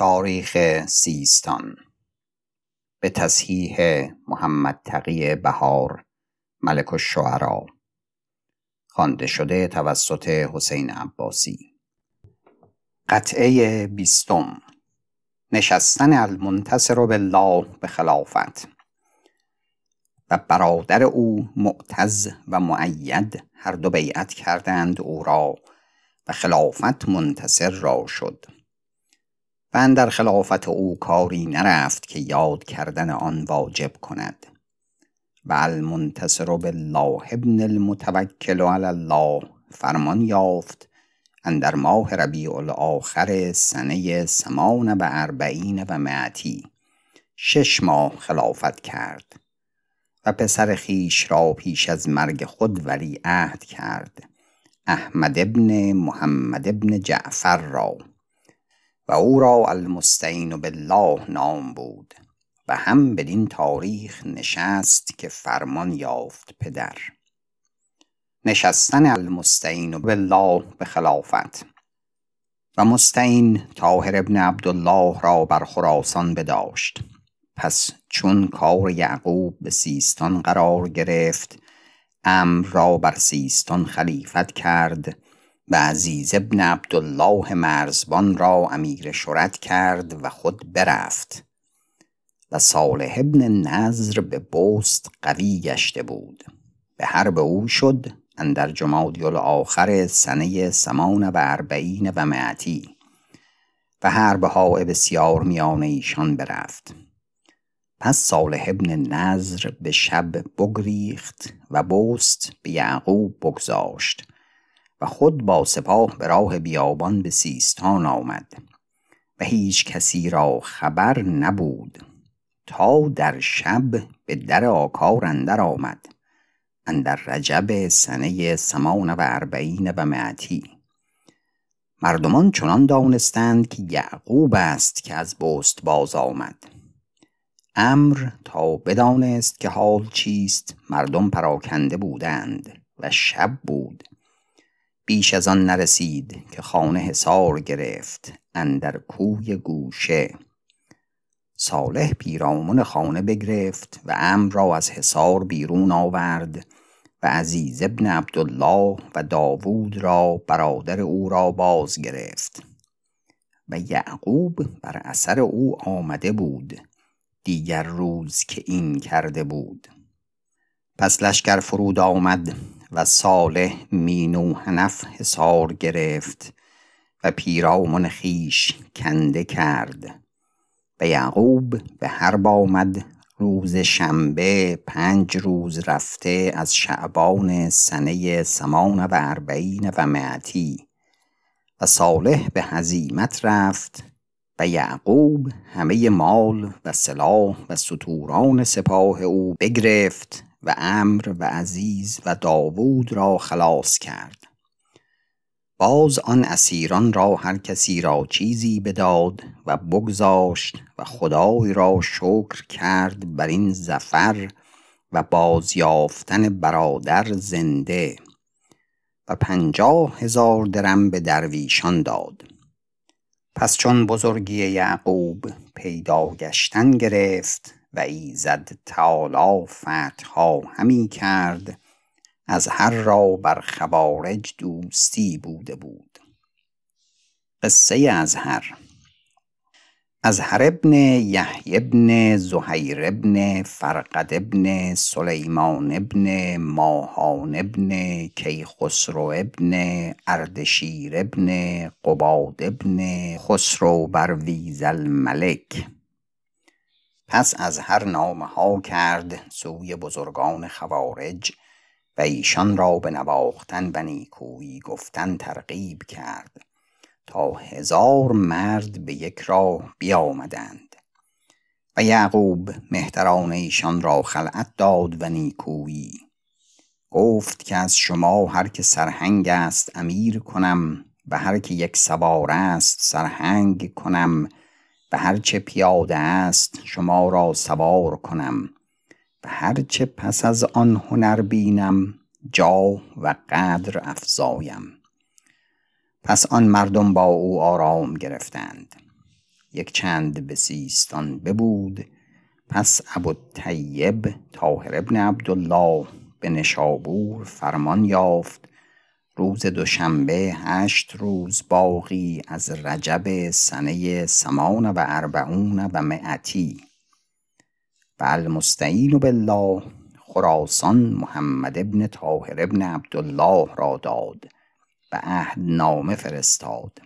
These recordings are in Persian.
تاریخ سیستان. به تصحیح محمد تقی بهار ملک الشعرا. خوانده شده توسط حسین عباسی. قطعه بیستم. نشستن المنتصر بالله به خلافت. و برادر او معتز و معید هر دو بیعت کردند او را و خلافت منتصر را شد. و اندر خلافت او کاری نرفت که یاد کردن آن واجب کند. و المنتصر بالله ابن المتوکل علی الله فرمان یافت اندر ماه ربیع الاخر سنه سمان و اربعین و معتی شش ماه خلافت کرد و پسر خیش را پیش از مرگ خود ولی عهد کرد. احمد ابن محمد ابن جعفر را. و او را المستعین بالله نام بود و هم بدین تاریخ نشست که فرمان یافت پدر. نشستن المستعین بالله به خلافت و مستعین طاهر ابن عبدالله را بر خراسان بداشت. پس چون کار یعقوب به سیستان قرار گرفت امر را بر سیستان خلیفت کرد و عزیز ابن عبدالله مرزبان را امیر شرط کرد و خود برفت و صالح ابن نظر به بست قوی گشته بود. به حرب او شد اندر جمادی الاخر سنه سمان و اربعین و معتی و حربها بسیار میان ایشان برفت. پس صالح ابن نظر به شب بگریخت و بست به یعقوب بگذاشت. و خود با سپاه به راه بیابان به سیستان آمد و هیچ کسی را خبر نبود تا در شب به در آکار اندر آمد اندر رجب سنه سمان و اربعین و معتی مردمان چنان دانستند که یعقوب است که از بست باز آمد. امر تا بدانست که حال چیست مردم پراکنده بودند و شب بود. بیش از آن نرسید که خانه حصار گرفت اندر کوی گوشه. صالح پیرامون خانه بگرفت و امر را از حصار بیرون آورد و عزیز ابن عبدالله و داوود را برادر او را باز گرفت و یعقوب بر اثر او آمده بود دیگر روز که این کرده بود. پس لشکر فرود آمد. و صالح مینو حنف حصار گرفت و پیرامون خیش کنده کرد. و یعقوب به حرب آمد. روز شنبه پنج روز رفته از شعبان سنه سمان و اربعین و معتی و صالح به هزیمت رفت و یعقوب همه مال و سلاح و ستوران سپاه او بگرفت و امر و عزیز و داوود را خلاص کرد. باز آن اسیران را هر کسی را چیزی بداد و بگذاشت و خدای را شکر کرد بر این ظفر و بازیافتن برادر زنده و پنجاه هزار درم به درویشان داد. پس چون بزرگی یعقوب پیدا گشتن گرفت و ایزد تعالی فتحها همی کرد. از هر را بر خوارج دوستی بوده بود. قصه ازهر ازهر ابن یحیی ابن زهیر ابن فرقد ابن سلیمان ابن ماهان ابن کیخسرو ابن اردشیر ابن قباد ابن خسرو برویز الملک. پس ازهر نامه ها کرد سوی بزرگان خوارج و ایشان را به نواختن و نیکویی گفتن ترغیب کرد تا هزار مرد به یک راه بیامدند و یعقوب مهتران ایشان را خلعت داد و نیکویی گفت که از شما هر که سرهنگ است امیر کنم و هر که یک سوار است سرهنگ کنم و هر چه پیاده است شما را سوار کنم و هرچه پس از آن هنر بینم جاه و قدر افزایم. پس آن مردم با او آرام گرفتند. یک چند به سیستان ببود. پس ابوالطیب طاهر ابن عبدالله به نشابور فرمان یافت روز دوشنبه هشت روز باقی از رجب سنه سمان و اربعون و معتی و المستعین بالله خراسان محمد ابن طاهر ابن عبدالله را داد و عهدنامه فرستاد.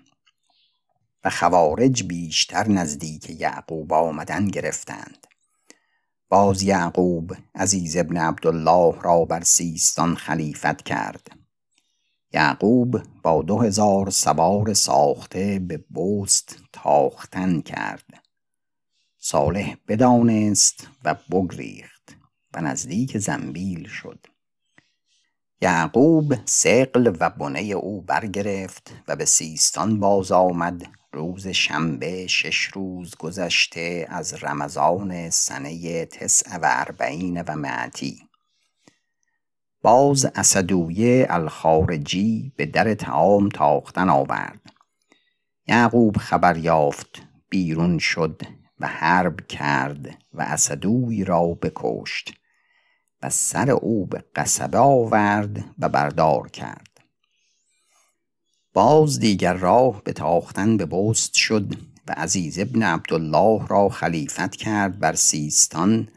و خوارج بیشتر نزدیک یعقوب آمدن گرفتند. باز یعقوب عزیز ابن عبدالله را بر سیستان خلیفت کرد. یعقوب با دو هزار سوار ساخته به بست تاختن کرد. صالح بدانست و بگریخت و نزدیک زنبیل شد. یعقوب سقل و بنه او برگرفت و به سیستان باز آمد. روز شنبه شش روز گذشته از رمضان سنه تسع و اربعین و معتی باز اسدویه الخارجی به در تعام تاختن آورد. یعقوب خبر یافت بیرون شد و حرب کرد و اسدوی را بکشت و سر او به قصبه آورد و بردار کرد. باز دیگر راه به تاختن به بست شد و عزیز ابن عبدالله را خلیفت کرد بر سیستان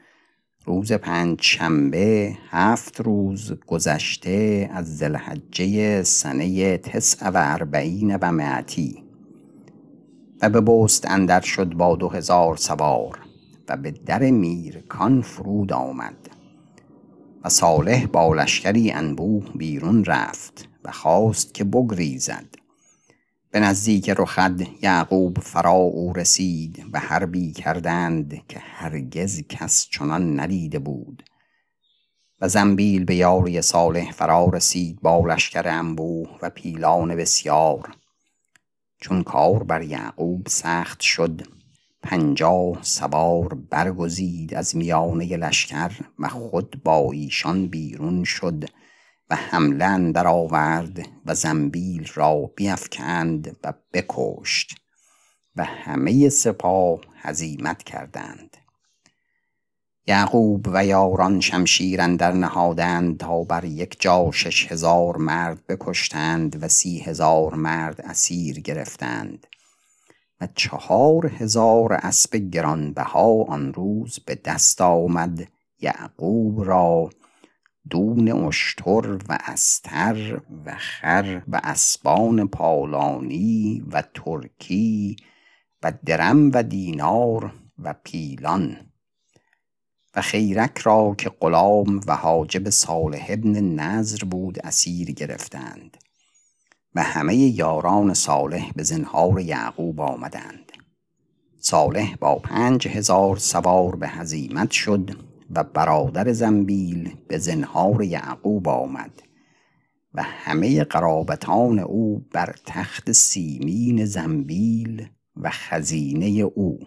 روز پنج شنبه هفت روز گذشته از زلحجه سنه تسع و اربعین و معتی و به بست اندر شد با دو هزار سوار و به در میرکان فرود آمد و صالح با لشکری انبوه بیرون رفت و خواست که بگریزد. به نزدیک رخد یعقوب فرا او رسید و حربی کردند که هرگز کس چنان ندیده بود. و زنبیل به یاری صالح فرا رسید با لشکر انبوه و پیلان بسیار. چون کار بر یعقوب سخت شد پنجاه سوار برگزید از میانه لشکر و خود با ایشان بیرون شد. و حمله اندر آورد و زنبیل را بیفکند و بکشت و همه سپاه هزیمت کردند. یعقوب و یاران شمشیر اندر نهادند تا بر یک جا شش هزار مرد بکشتند و سی هزار مرد اسیر گرفتند و چهار هزار اسب گرانبها آن روز به دست آمد یعقوب را دون اشتر و استر و خر و اسبان پالانی و ترکی و درم و دینار و پیلان و خیرک را که غلام و حاجب صالح ابن نظر بود اسیر گرفتند و همه یاران صالح به زنهار یعقوب آمدند. صالح با پنج هزار سوار به هزیمت شد و برادر زنبیل به زنهار یعقوب آمد و همه قرابتان او بر تخت سیمین زنبیل و خزینه او.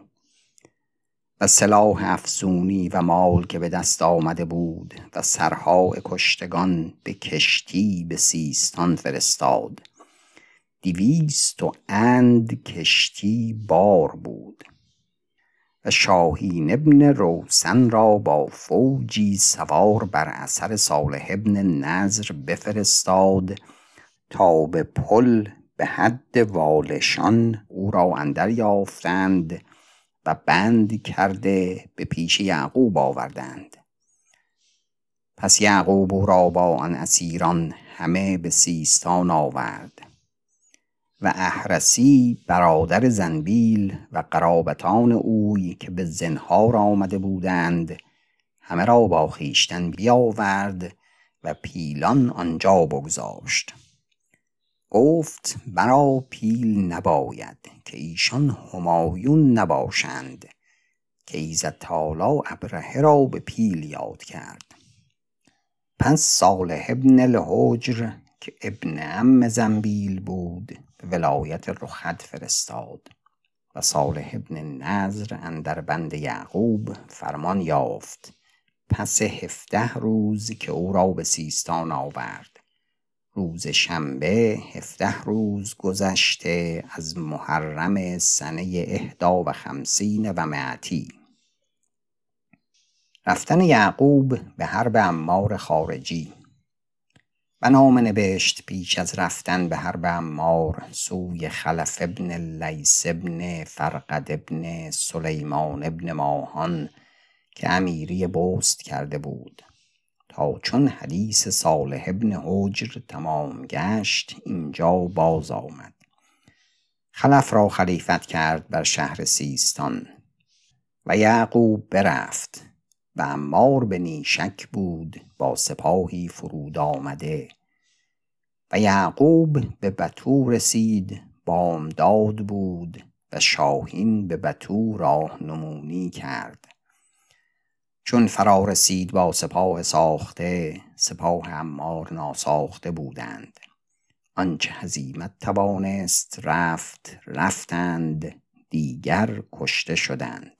و سلاح افزونی و مال که به دست آمده بود و سرها کشتگان به کشتی به سیستان فرستاد. دویست و اند کشتی بار بود. و شاهین ابن روسن را با فوجی سوار بر اثر صالح ابن نظر بفرستاد تا به پل به حد والشان او را اندر یافتند و بند کرده به پیش یعقوب آوردند. پس یعقوب او را با آن اسیران همه به سیستان آورد. و احرسی برادر زنبیل و قرابتان اوی که به زنهار آمده بودند همه را با خویشتن بیاورد و پیلان آنجا بگذاشت. گفت مرا پیل نباید که ایشان همایون نباشند که ایزد تالا ابرهه را به پیل یاد کرد. پس صالح ابن الحجر که ابن ام زنبیل بود ولایت رخد فرستاد و صالح ابن نظر اندر بند یعقوب فرمان یافت. پس هفده روز که او را به سیستان آورد. روز شنبه هفده روز گذشته از محرم سنه اهدا و خمسین و معتی رفتن یعقوب به حرب امار خارجی. و نام نبشت پیش از رفتن به حرب امار سوی خلف ابن لیس ابن فرقد ابن سلیمان ابن ماهان که امیری بست کرده بود. تا چون حدیث صالح ابن حجر تمام گشت اینجا باز آمد. خلف را خلیفت کرد بر شهر سیستان و یعقوب برفت. و امار به نیشک بود با سپاهی فرود آمده. و یعقوب به بطور رسید بامداد بود و شاهین به بطور راهنمونی کرد. چون فرا رسید با سپاه ساخته سپاه امار ناساخته بودند. آنچه هزیمت توانست رفت رفتند دیگر کشته شدند.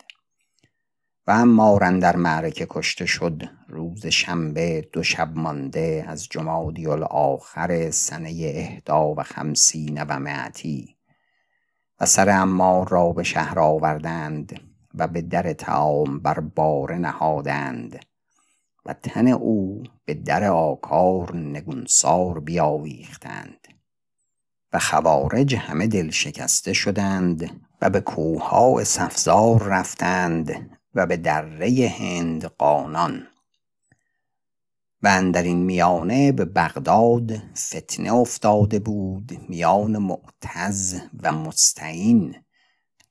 و امار در معرکه کشته شد. روز شنبه دو شب مانده از جمادی الاخر سنه اهدا و خمسین و معتی و سر امار را به شهر آوردند و به در تعام بر باره نهادند. و تن او به در آکار نگونسار بیاویختند. و خوارج همه دل شکسته شدند و به کوهها سفزار رفتند و به دره هند قانان. و در این میانه به بغداد فتنه افتاده بود میان معتز و مستعین.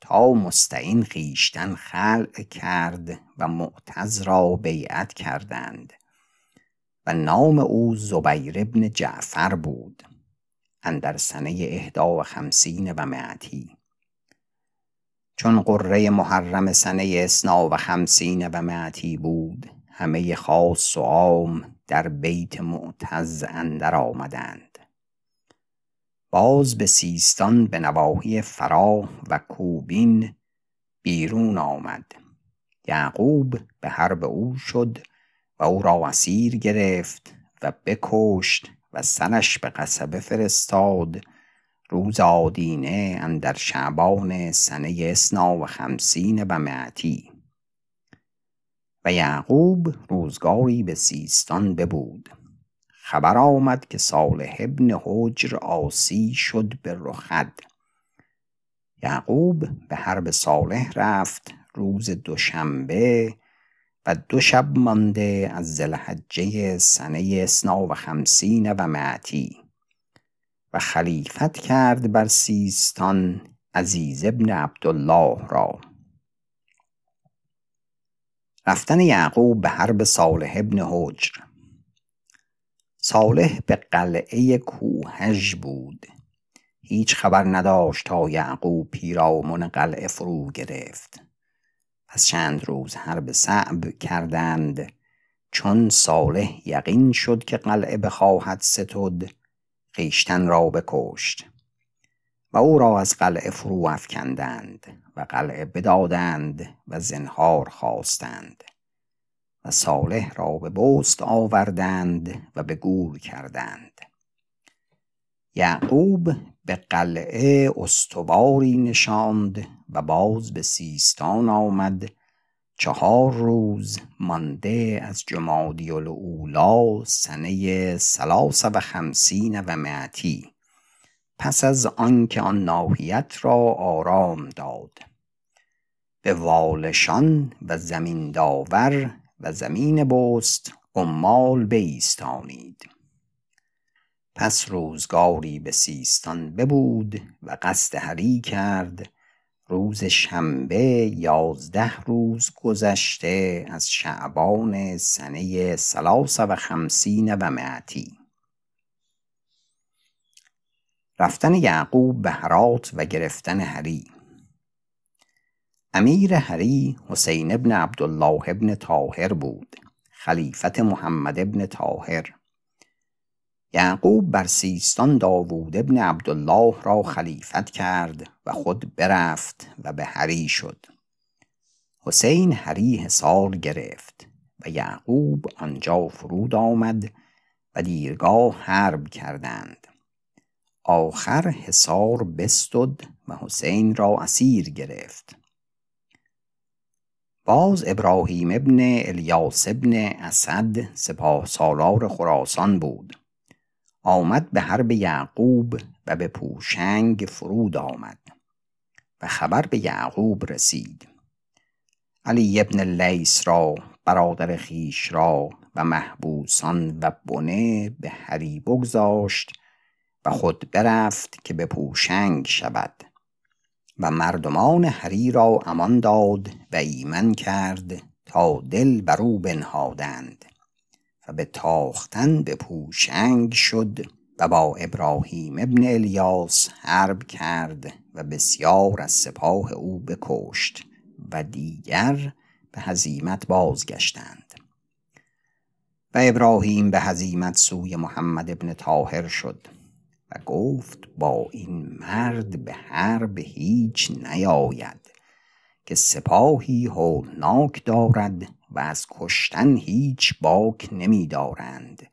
تا مستعین خیشتن خلع کرد و معتز را بیعت کردند. و نام او زبیر ابن جعفر بود. اندر سنه اهدا و خمسین و معتی چون قره محرم سنه اسنا و خمسین و معتی بود همه خاص و عام در بیت معتز اندر آمدند. باز به سیستان به نواحی فرا و کوبین بیرون آمد. یعقوب به حرب او شد و او را اسیر گرفت و بکشت و سرش به قصبه فرستاد روز آدینه اندر شعبان سنه اسنا و خمسین و معتی و یعقوب روزگاری به سیستان ببود. خبر آمد که صالح ابن حجر آسی شد به رخد. یعقوب به حرب صالح رفت روز دوشنبه و دو شب مانده از زلحجه سنه اسنا و خمسین و معتی و خلیفت کرد بر سیستان عزیز ابن عبدالله را. رفتن یعقوب به حرب صالح ابن حجر صالح به قلعه کوهژ بود. هیچ خبر نداشت تا یعقوب پیرامون قلعه فرو گرفت. پس چند روز حرب صعب کردند. چون صالح یقین شد که قلعه بخواهد ستد خیشتن را بکشت و او را از قلعه فرو افکندند و قلعه بدادند و زنهار خواستند و صالح را به بست آوردند و به گور کردند. یعقوب به قلعه استواری نشاند و باز به سیستان آمد چهار روز مانده از جمادی الاولا سنه سلاس و خمسین و معتی پس از آنکه آن ناحیت را آرام داد. به والشان و زمین داور و زمین بست عمال بایستانید پس روزگاری به سیستان ببود و قصد هری کرد روز شنبه یازده روز گذشته از شعبان سنه سلاس و خمسین و معتی رفتن یعقوب به هرات و گرفتن هری. امیر هری حسین ابن عبدالله ابن طاهر بود خلیفت محمد ابن طاهر. یعقوب بر سیستان داوود ابن عبدالله را خلیفت کرد و خود برفت و به هری شد. حسین هری حصار گرفت و یعقوب آنجا فرود آمد و دیرگاه حرب کردند. آخر حصار بستد و حسین را اسیر گرفت. باز ابراهیم ابن الیاس ابن اسد سپاه سالار خراسان بود. آمد به حرب یعقوب و به پوشنگ فرود آمد و خبر به یعقوب رسید. علی ابن لیس را برادر خیش را و محبوسان و بنه به هری بگذاشت و خود برفت که به پوشنگ شود و مردمان هری را امان داد و ایمن کرد تا دل بر او بنهادند. به تاختن به پوشنگ شد و با ابراهیم ابن الیاس حرب کرد و بسیار از سپاه او بکشت و دیگر به هزیمت بازگشتند. و ابراهیم به هزیمت سوی محمد ابن طاهر شد و گفت با این مرد به حرب هیچ نیاید که سپاهی هولناک دارد و از کشتن هیچ باک نمی دارند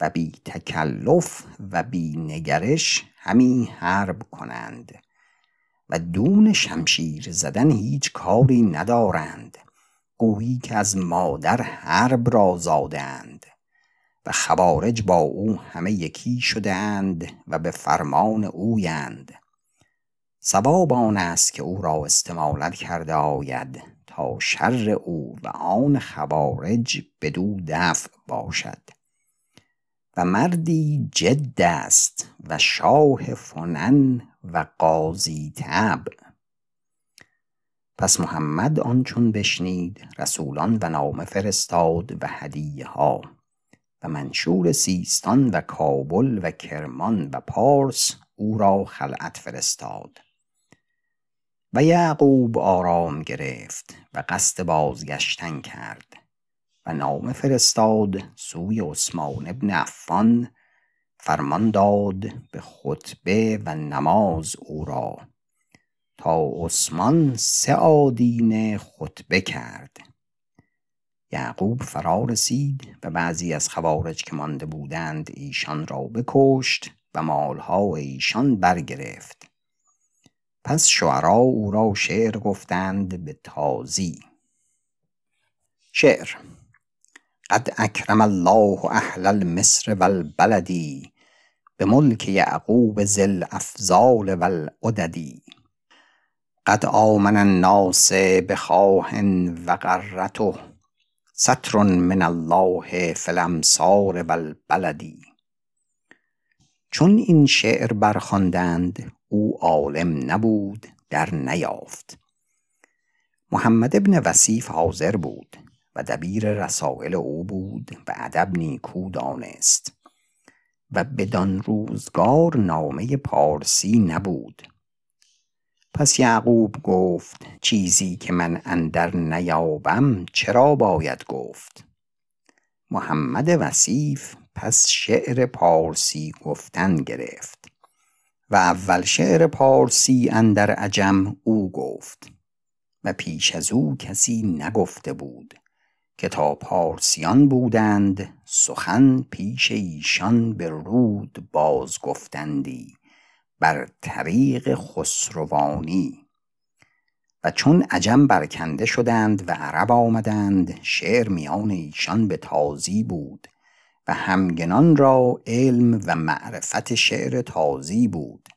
و بی تکلف و بی نگرش همی حرب کنند و دون شمشیر زدن هیچ کاری ندارند گویی که از مادر حرب را زادند و خوارج با او همه یکی شدهاند و به فرمان اویند سواب آن است که او را استمالت کرده آید. شر او و آن خوارج بدو دفع باشد. و مردی جد است و شاه فنن و قاضی طبع. پس محمد آن چون بشنید رسولان و نامه فرستاد و هدیه ها و منشور سیستان و کابل و کرمان و پارس او را خلعت فرستاد. و یعقوب آرام گرفت و قصد بازگشتن کرد و نامه فرستاد سوی عثمان ابن عفان فرمان داد به خطبه و نماز او را. تا عثمان سه آدینه خطبه کرد. یعقوب فرا رسید و بعضی از خوارج که مانده بودند ایشان را بکشت و مالها ایشان برگرفت. پس شعرا او را شعر گفتند به تازی. شعر قد اکرم الله اهل المصر و البلدی به ملک یعقوب ذی افضال و العددی قد آمن الناس بخواه و غرته ستر من الله فی الامصار و البلدی چون این شعر برخواندند او عالم نبود در نیافت. محمد ابن وصیف حاضر بود و دبیر رسائل او بود و ادب نیکو دانست و بدان روزگار نامه پارسی نبود. پس یعقوب گفت چیزی که من اندر نیابم چرا باید گفت؟ محمد وصیف پس شعر پارسی گفتن گرفت. و اول شعر پارسی اندر عجم او گفت و پیش از او کسی نگفته بود که تا پارسیان بودند سخن پیش ایشان به رود باز گفتندی بر طریق خسروانی. و چون عجم برکنده شدند و عرب آمدند شعر میان ایشان به تازی بود و همگنان را علم و معرفت شعر تازی بود.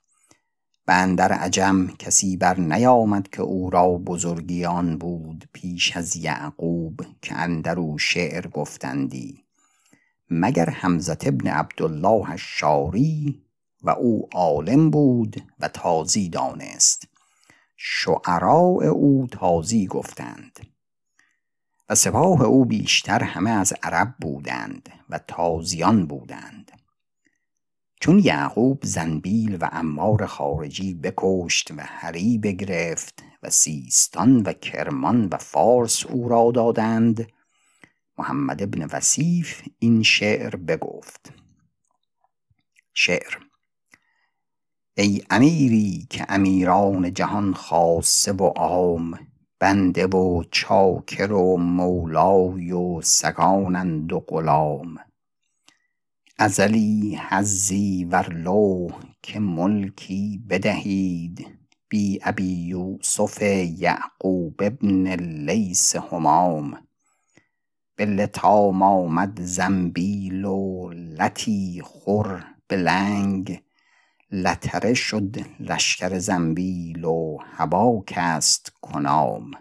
و اندر عجم کسی بر نیامد که او را بزرگیان بود پیش از یعقوب که اندر او شعر گفتندی. مگر حمزت ابن عبدالله الشاری و او عالم بود و تازی دانست. شعراء او تازی گفتند. و سپاه او بیشتر همه از عرب بودند و تازیان بودند. چون یعقوب زنبیل و امار خارجی بکشت و هری بگرفت و سیستان و کرمان و فارس او را دادند محمد ابن وصیف این شعر بگفت. شعر ای امیری که امیران جهان خاصه و عام بنده و چاکر و مولای و سگانند و غلام. ازلی حظی ورلو که ملکی بدهید بی ابی یوسف یعقوب ابن اللیث همام. به لطام آمد زنبیل و لطی خور به لنگ لتره شد لشکر زنبیل و هباک است کنام.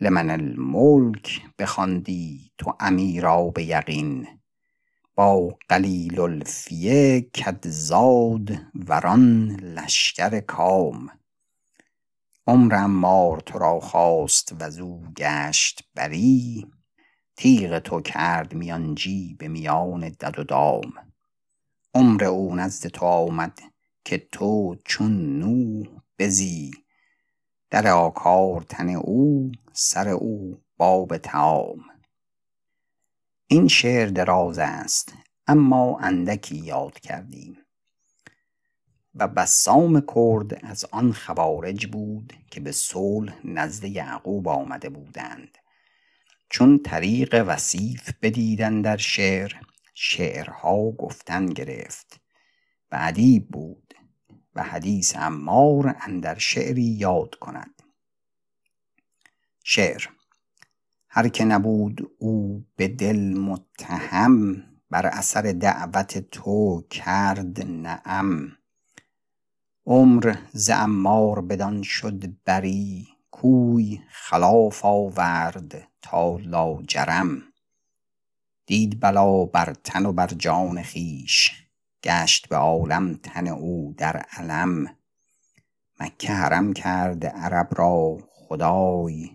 لمن الملک بخواندی تو امیرا به یقین. با قلیل الفیه کدزاد وران لشکر کام. عمر عمار تو را خواست وزو گشت بری. تیغ تو کرد میانجی به میان دد و دام. عمر او نزد تو آمد که تو چون نوح بزی. در آکار تن او سر او باب طعام. این شعر دراز است اما اندکی یاد کردیم. و بسام کرد از آن خوارج بود که به صلح نزد یعقوب آمده بودند. چون طریق وصیف بدیدن در شعر شعرها گفتن گرفت. و ادیب بود و حدیث عمار اندر شعری یاد کند. شعر هر که نبود او به دل متهم بر اثر دعوت تو کرد نعم. عمر ز عمار بدان شد بری کوی خلاف آورد تا لاجرم. دید بلا بر تن و بر جان خویش گشت به عالم تن او در الم مکه حرم کرد عرب را خدای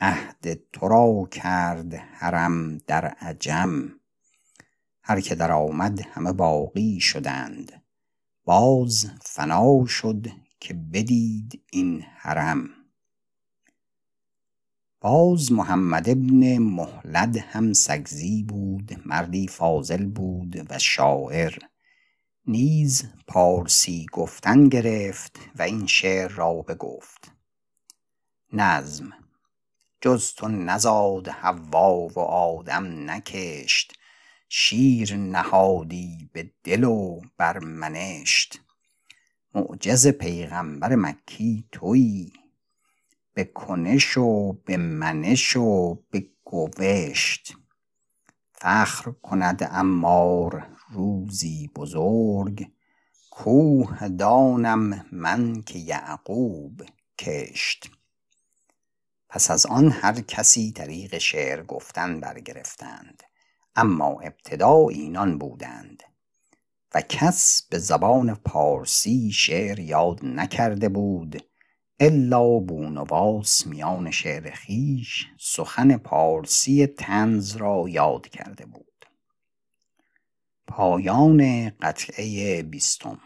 عهد تو را کرد حرم در عجم. هر که درآمد همه باقی شدند باز فنا شد که بدید این حرم. باز محمد ابن مهلد هم سگزی بود مردی فاضل بود و شاعر. نیز پارسی گفتن گرفت و این شعر را بگفت نظم جز تو نزاد حوا و آدم نکشت شیر نهادی به دل و بر منشت معجز پیغمبر مکی تویی به کنش و به منش و به گوشت. فخر کند عمار روزی بزرگ کوه دانم من که یعقوب کشت. پس از آن هر کسی طریق شعر گفتن برگرفتند اما ابتدا اینان بودند. و کس به زبان پارسی شعر یاد نکرده بود الا بونواس میان شعر خویش سخن پارسی طنز را یاد کرده بود. پایان قطعه بیستم.